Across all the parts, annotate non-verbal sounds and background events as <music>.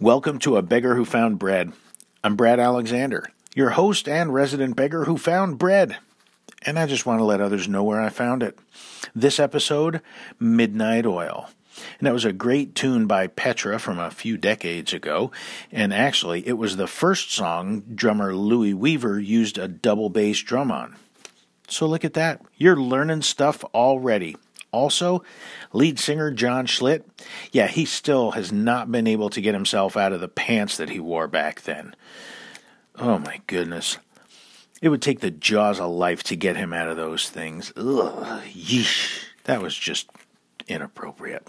Welcome to A Beggar Who Found Bread. I'm Brad Alexander, your host and resident beggar who found bread. And I just want to let others know where I found it. This episode, Midnight Oil. And that was a great tune by Petra from a few decades ago. And actually, it was the first song drummer Louie Weaver used a double bass drum on. So look at that. You're learning stuff already. Also, lead singer John Schlitt, yeah, he still has not been able to get himself out of the pants that he wore back then. Oh my goodness. It would take the jaws of life to get him out of those things. Ugh, yeesh. That was just inappropriate.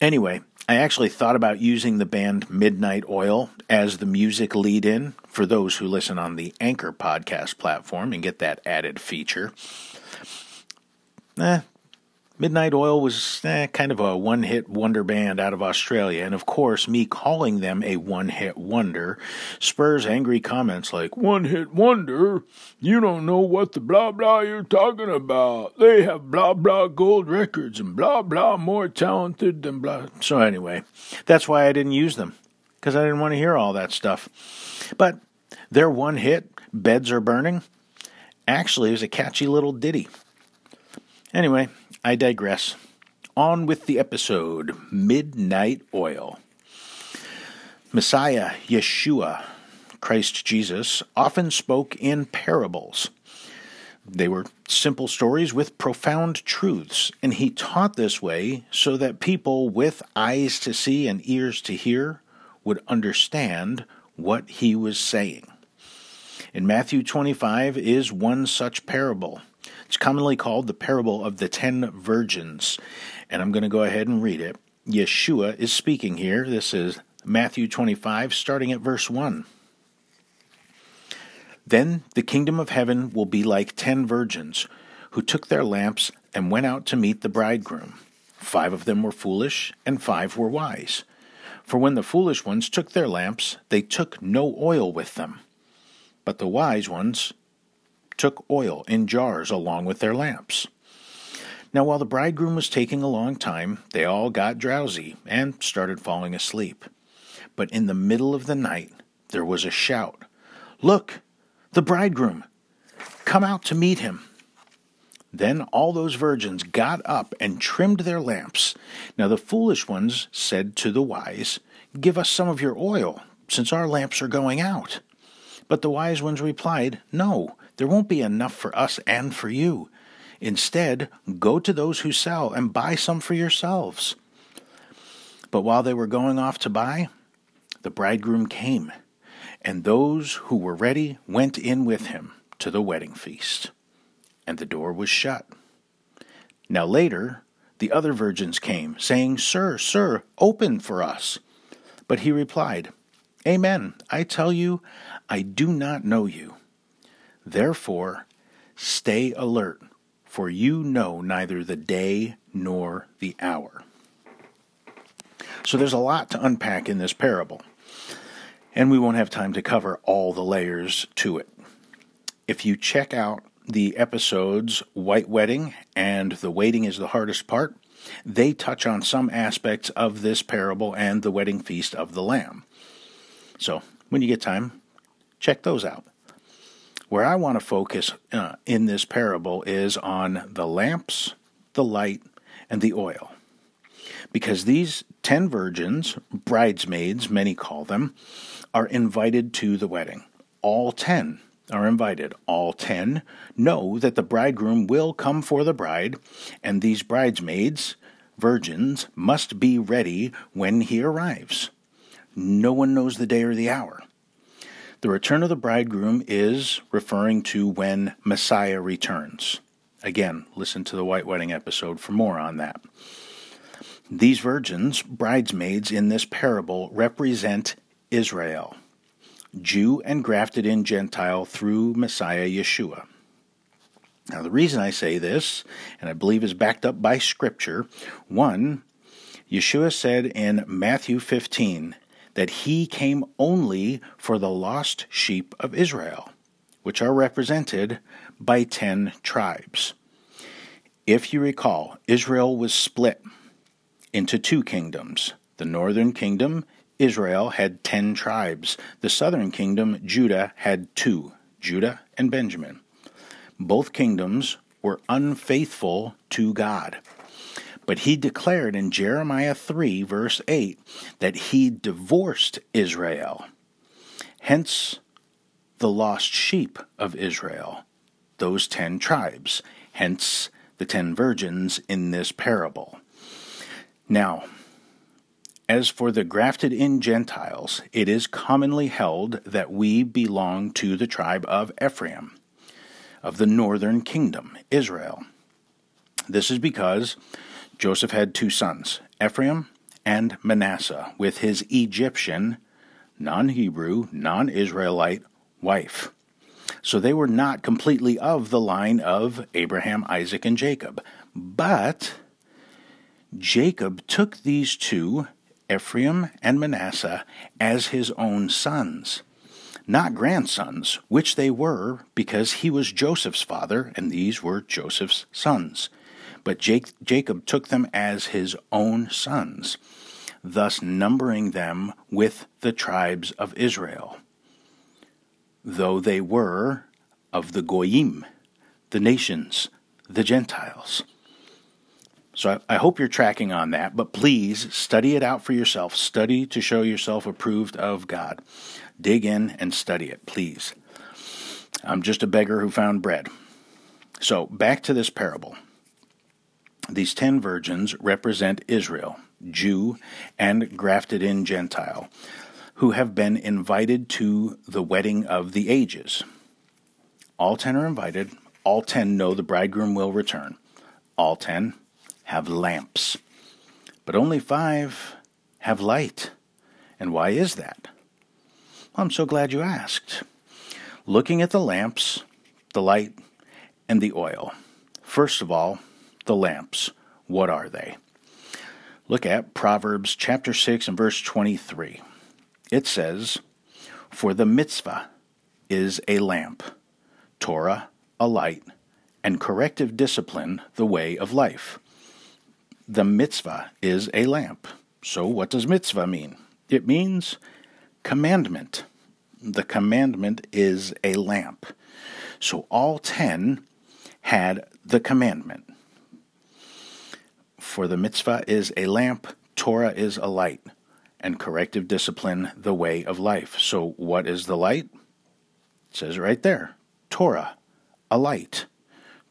Anyway, I actually thought about using the band Midnight Oil as the music lead in for those who listen on the Anchor podcast platform and get that added feature. Eh, Midnight Oil was eh, kind of a one hit wonder band out of Australia, and of course, me calling them a one hit wonder spurs angry comments like, One hit wonder? You don't know what the blah blah you're talking about. They have blah blah gold records and blah blah more talented than blah. So, anyway, that's why I didn't use them, because I didn't want to hear all that stuff. But their one hit, Beds Are Burning, actually is a catchy little ditty. Anyway, I digress. On with the episode Midnight Oil. Messiah, Yeshua, Christ Jesus, often spoke in parables. They were simple stories with profound truths, and he taught this way so that people with eyes to see and ears to hear would understand what he was saying. In Matthew 25 is one such parable. It's commonly called the parable of the ten virgins. And I'm going to go ahead and read it. Yeshua is speaking here. This is Matthew 25, starting at verse 1. Then the kingdom of heaven will be like ten virgins who took their lamps and went out to meet the bridegroom. Five of them were foolish, and five were wise. For when the foolish ones took their lamps, they took no oil with them. But the wise ones took oil in jars along with their lamps. Now, while the bridegroom was taking a long time, they all got drowsy and started falling asleep. But in the middle of the night, there was a shout Look, the bridegroom! Come out to meet him! Then all those virgins got up and trimmed their lamps. Now the foolish ones said to the wise, Give us some of your oil, since our lamps are going out. But the wise ones replied, No, there won't be enough for us and for you. Instead, go to those who sell and buy some for yourselves. But while they were going off to buy, the bridegroom came, and those who were ready went in with him to the wedding feast. And the door was shut. Now later, the other virgins came, saying, Sir, sir, open for us. But he replied, Amen. I tell you, I do not know you. Therefore, stay alert, for you know neither the day nor the hour. So there's a lot to unpack in this parable, and we won't have time to cover all the layers to it. If you check out the episodes White Wedding and The Waiting is the Hardest Part, they touch on some aspects of this parable and the wedding feast of the Lamb. So, when you get time, check those out. Where I want to focus uh, in this parable is on the lamps, the light, and the oil. Because these ten virgins, bridesmaids, many call them, are invited to the wedding. All ten are invited. All ten know that the bridegroom will come for the bride, and these bridesmaids, virgins, must be ready when he arrives. No one knows the day or the hour. The return of the bridegroom is referring to when Messiah returns. Again, listen to the White Wedding episode for more on that. These virgins, bridesmaids in this parable, represent Israel, Jew and grafted in Gentile through Messiah Yeshua. Now, the reason I say this, and I believe is backed up by Scripture, one, Yeshua said in Matthew 15, that he came only for the lost sheep of Israel, which are represented by ten tribes. If you recall, Israel was split into two kingdoms. The northern kingdom Israel had ten tribes. The southern kingdom, Judah, had two Judah and Benjamin. Both kingdoms were unfaithful to God. But he declared in Jeremiah 3, verse 8, that he divorced Israel. Hence, the lost sheep of Israel, those ten tribes. Hence, the ten virgins in this parable. Now, as for the grafted in Gentiles, it is commonly held that we belong to the tribe of Ephraim, of the northern kingdom, Israel. This is because Joseph had two sons, Ephraim and Manasseh, with his Egyptian, non Hebrew, non Israelite wife. So they were not completely of the line of Abraham, Isaac, and Jacob. But Jacob took these two, Ephraim and Manasseh, as his own sons, not grandsons, which they were because he was Joseph's father, and these were Joseph's sons. But Jacob took them as his own sons, thus numbering them with the tribes of Israel, though they were of the Goyim, the nations, the Gentiles. So I, I, hope you're tracking on that, but please study it out for yourself. Study to show yourself approved of God. Dig in and study it, please. I'm just a beggar who found bread. So back to this parable. These ten virgins represent Israel, Jew, and grafted in Gentile, who have been invited to the wedding of the ages. All ten are invited. All ten know the bridegroom will return. All ten have lamps, but only five have light. And why is that? I'm so glad you asked. Looking at the lamps, the light, and the oil. First of all, the lamps. What are they? Look at Proverbs chapter 6 and verse 23. It says, For the mitzvah is a lamp, Torah a light, and corrective discipline the way of life. The mitzvah is a lamp. So, what does mitzvah mean? It means commandment. The commandment is a lamp. So, all ten had the commandment. For the mitzvah is a lamp, Torah is a light, and corrective discipline the way of life. So, what is the light? It says right there Torah, a light.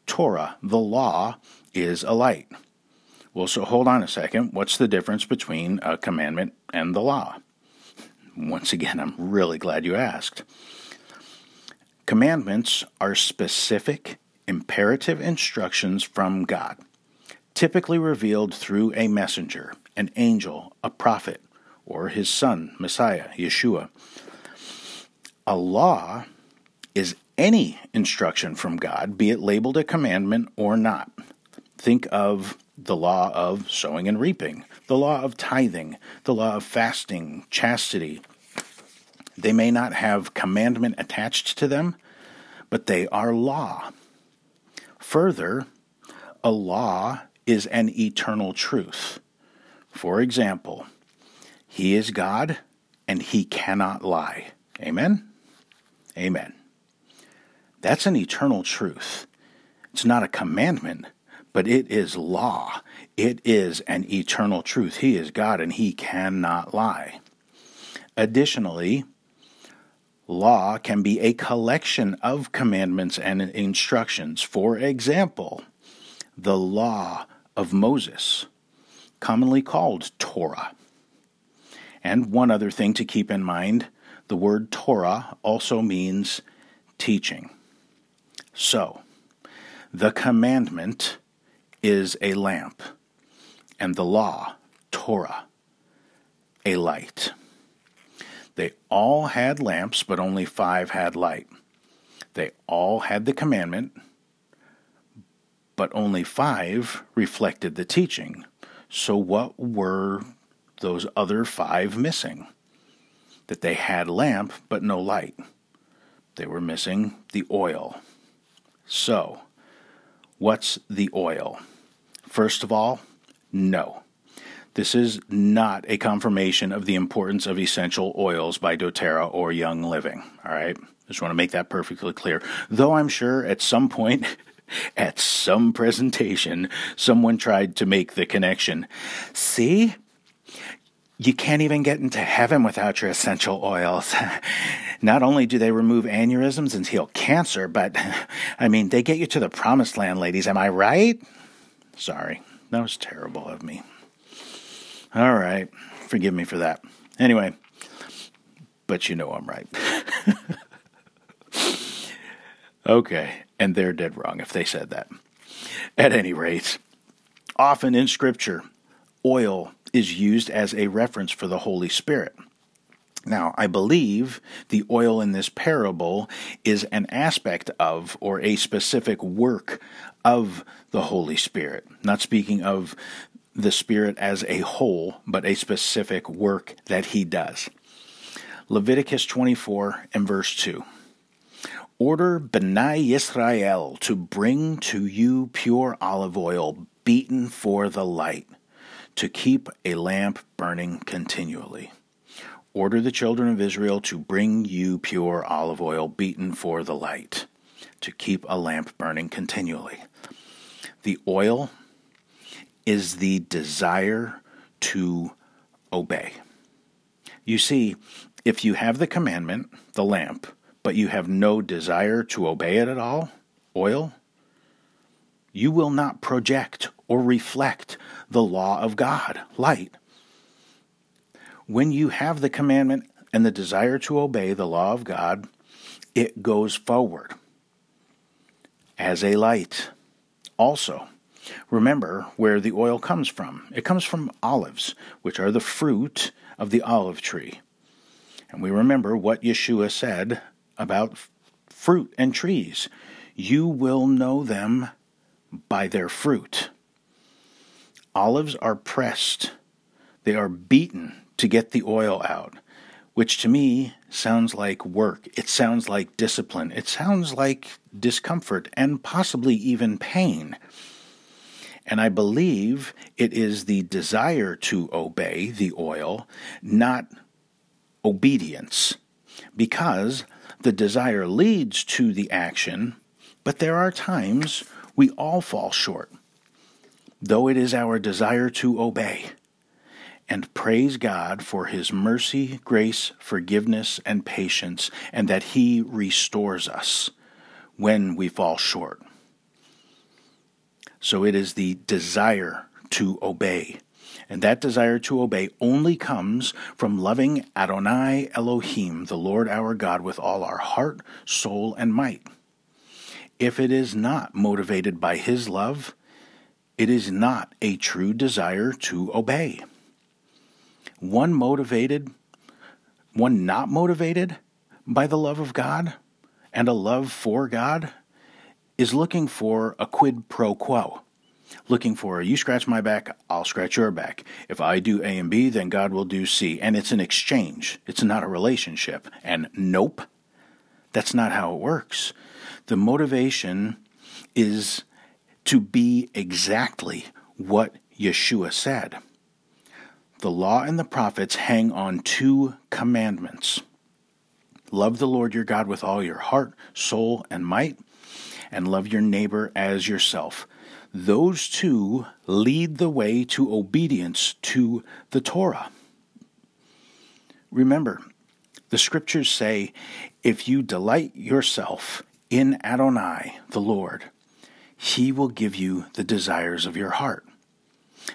Torah, the law, is a light. Well, so hold on a second. What's the difference between a commandment and the law? Once again, I'm really glad you asked. Commandments are specific, imperative instructions from God typically revealed through a messenger, an angel, a prophet, or his son, Messiah, Yeshua. A law is any instruction from God, be it labeled a commandment or not. Think of the law of sowing and reaping, the law of tithing, the law of fasting, chastity. They may not have commandment attached to them, but they are law. Further, a law is an eternal truth. For example, He is God and He cannot lie. Amen? Amen. That's an eternal truth. It's not a commandment, but it is law. It is an eternal truth. He is God and He cannot lie. Additionally, law can be a collection of commandments and instructions. For example, the law of Moses, commonly called Torah. And one other thing to keep in mind the word Torah also means teaching. So, the commandment is a lamp, and the law, Torah, a light. They all had lamps, but only five had light. They all had the commandment, but only five reflected the teaching. So, what were those other five missing? That they had lamp, but no light. They were missing the oil. So, what's the oil? First of all, no. This is not a confirmation of the importance of essential oils by doTERRA or Young Living. All right? Just want to make that perfectly clear. Though I'm sure at some point, at some presentation, someone tried to make the connection. See? You can't even get into heaven without your essential oils. <laughs> Not only do they remove aneurysms and heal cancer, but <laughs> I mean, they get you to the promised land, ladies. Am I right? Sorry, that was terrible of me. All right, forgive me for that. Anyway, but you know I'm right. <laughs> okay, and they're dead wrong if they said that. At any rate, often in Scripture, oil is used as a reference for the Holy Spirit. Now, I believe the oil in this parable is an aspect of or a specific work of the Holy Spirit. Not speaking of the Spirit as a whole, but a specific work that He does. Leviticus 24 and verse 2. Order B'nai Yisrael to bring to you pure olive oil beaten for the light, to keep a lamp burning continually. Order the children of Israel to bring you pure olive oil beaten for the light, to keep a lamp burning continually. The oil is the desire to obey. You see, if you have the commandment, the lamp, but you have no desire to obey it at all, oil, you will not project or reflect the law of God, light. When you have the commandment and the desire to obey the law of God, it goes forward as a light. Also, remember where the oil comes from. It comes from olives, which are the fruit of the olive tree. And we remember what Yeshua said about fruit and trees. You will know them by their fruit. Olives are pressed, they are beaten to get the oil out, which to me sounds like work. It sounds like discipline. It sounds like discomfort and possibly even pain. And I believe it is the desire to obey the oil, not obedience, because the desire leads to the action, but there are times we all fall short, though it is our desire to obey. And praise God for His mercy, grace, forgiveness, and patience, and that He restores us when we fall short. So it is the desire to obey. And that desire to obey only comes from loving Adonai Elohim, the Lord our God, with all our heart, soul, and might. If it is not motivated by His love, it is not a true desire to obey. One motivated, one not motivated by the love of God and a love for God is looking for a quid pro quo. Looking for you scratch my back, I'll scratch your back. If I do A and B, then God will do C. And it's an exchange, it's not a relationship. And nope, that's not how it works. The motivation is to be exactly what Yeshua said. The law and the prophets hang on two commandments love the Lord your God with all your heart, soul, and might, and love your neighbor as yourself. Those two lead the way to obedience to the Torah. Remember, the scriptures say, if you delight yourself in Adonai, the Lord, he will give you the desires of your heart.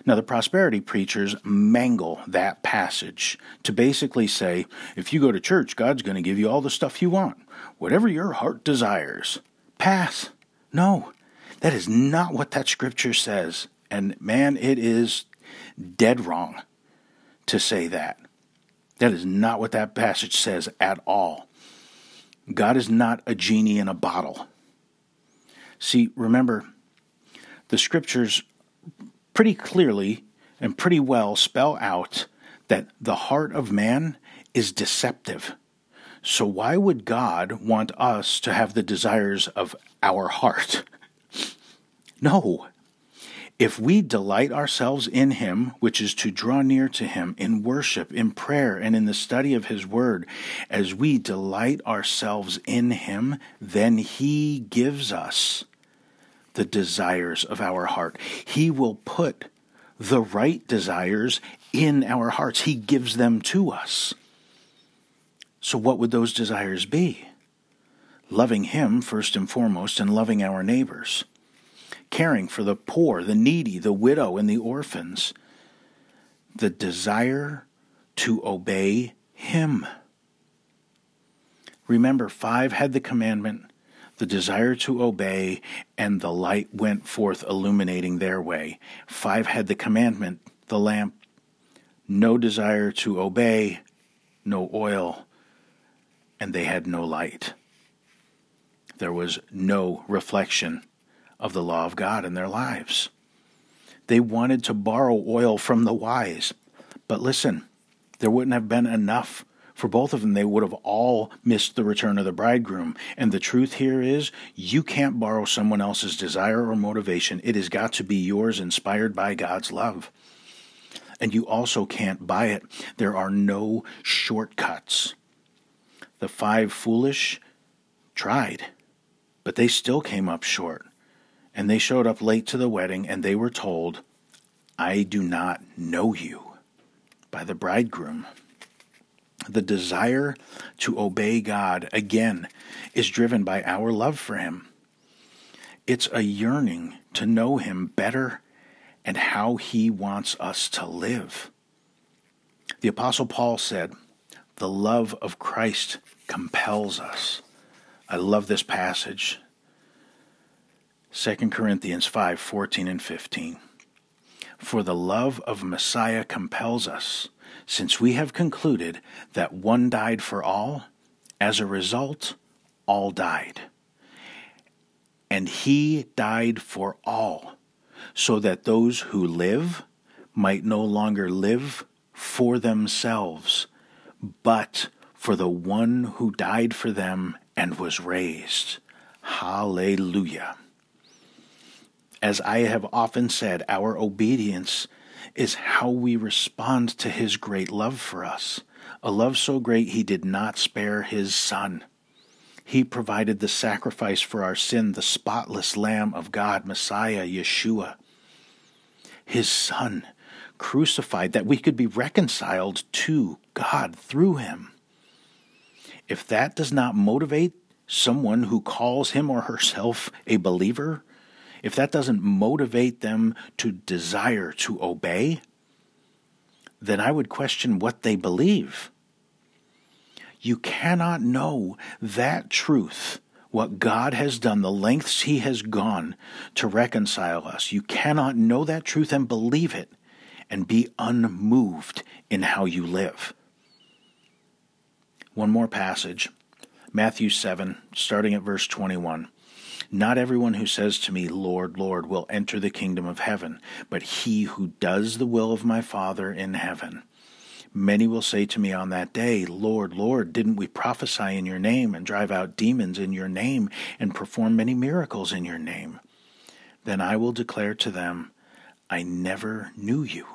Now, the prosperity preachers mangle that passage to basically say if you go to church, God's going to give you all the stuff you want, whatever your heart desires. Pass. No, that is not what that scripture says. And man, it is dead wrong to say that. That is not what that passage says at all. God is not a genie in a bottle. See, remember, the scriptures pretty clearly and pretty well spell out that the heart of man is deceptive. So, why would God want us to have the desires of our heart? No. If we delight ourselves in Him, which is to draw near to Him in worship, in prayer, and in the study of His Word, as we delight ourselves in Him, then He gives us the desires of our heart. He will put the right desires in our hearts, He gives them to us. So, what would those desires be? Loving Him first and foremost, and loving our neighbors caring for the poor, the needy, the widow, and the orphans. The desire to obey Him. Remember, five had the commandment, the desire to obey, and the light went forth illuminating their way. Five had the commandment, the lamp, no desire to obey, no oil, and they had no light. There was no reflection of the law of God in their lives. They wanted to borrow oil from the wise. But listen, there wouldn't have been enough for both of them. They would have all missed the return of the bridegroom. And the truth here is, you can't borrow someone else's desire or motivation. It has got to be yours, inspired by God's love. And you also can't buy it. There are no shortcuts. The five foolish tried, but they still came up short and they showed up late to the wedding, and they were told, I do not know you, by the bridegroom. The desire to obey God, again, is driven by our love for Him. It's a yearning to know Him better and how He wants us to live. The Apostle Paul said, The love of Christ compels us. I love this passage. 2 Corinthians 5 14 and 15. For the love of Messiah compels us, since we have concluded that one died for all, as a result, all died. And he died for all, so that those who live might no longer live for themselves, but for the one who died for them and was raised. Hallelujah. As I have often said, our obedience is how we respond to his great love for us. A love so great he did not spare his son. He provided the sacrifice for our sin, the spotless Lamb of God, Messiah, Yeshua. His son crucified that we could be reconciled to God through him. If that does not motivate someone who calls him or herself a believer, if that doesn't motivate them to desire to obey, then I would question what they believe. You cannot know that truth, what God has done, the lengths He has gone to reconcile us. You cannot know that truth and believe it and be unmoved in how you live. One more passage Matthew 7, starting at verse 21. Not everyone who says to me, Lord, Lord, will enter the kingdom of heaven, but he who does the will of my Father in heaven. Many will say to me on that day, Lord, Lord, didn't we prophesy in your name and drive out demons in your name and perform many miracles in your name? Then I will declare to them, I never knew you.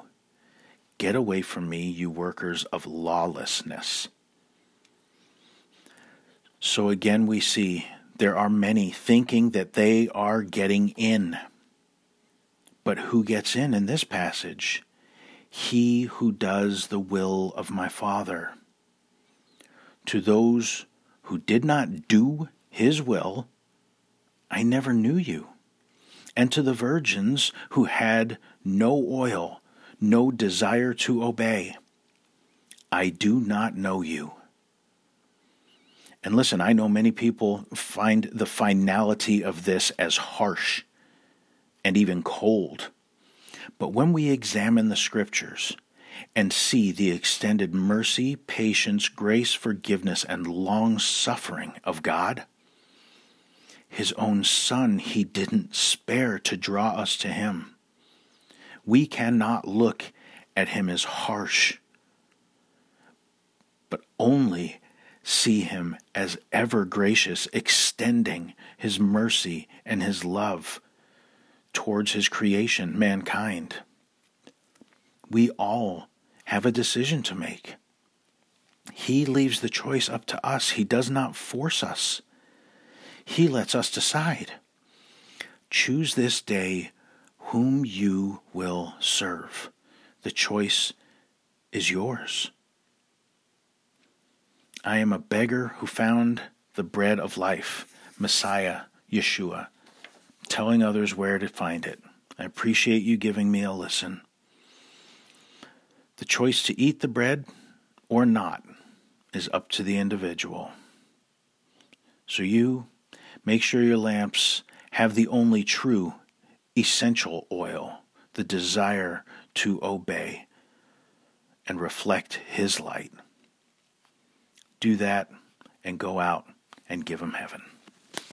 Get away from me, you workers of lawlessness. So again, we see there are many thinking that they are getting in. But who gets in in this passage? He who does the will of my Father. To those who did not do his will, I never knew you. And to the virgins who had no oil, no desire to obey, I do not know you. And listen, I know many people find the finality of this as harsh and even cold. But when we examine the scriptures and see the extended mercy, patience, grace, forgiveness, and long suffering of God, his own Son he didn't spare to draw us to him. We cannot look at him as harsh, but only see him as ever gracious, extending his mercy and his love towards his creation, mankind. We all have a decision to make. He leaves the choice up to us. He does not force us. He lets us decide. Choose this day whom you will serve. The choice is yours. I am a beggar who found the bread of life, Messiah, Yeshua, telling others where to find it. I appreciate you giving me a listen. The choice to eat the bread or not is up to the individual. So you make sure your lamps have the only true essential oil, the desire to obey and reflect His light. Do that and go out and give Him heaven.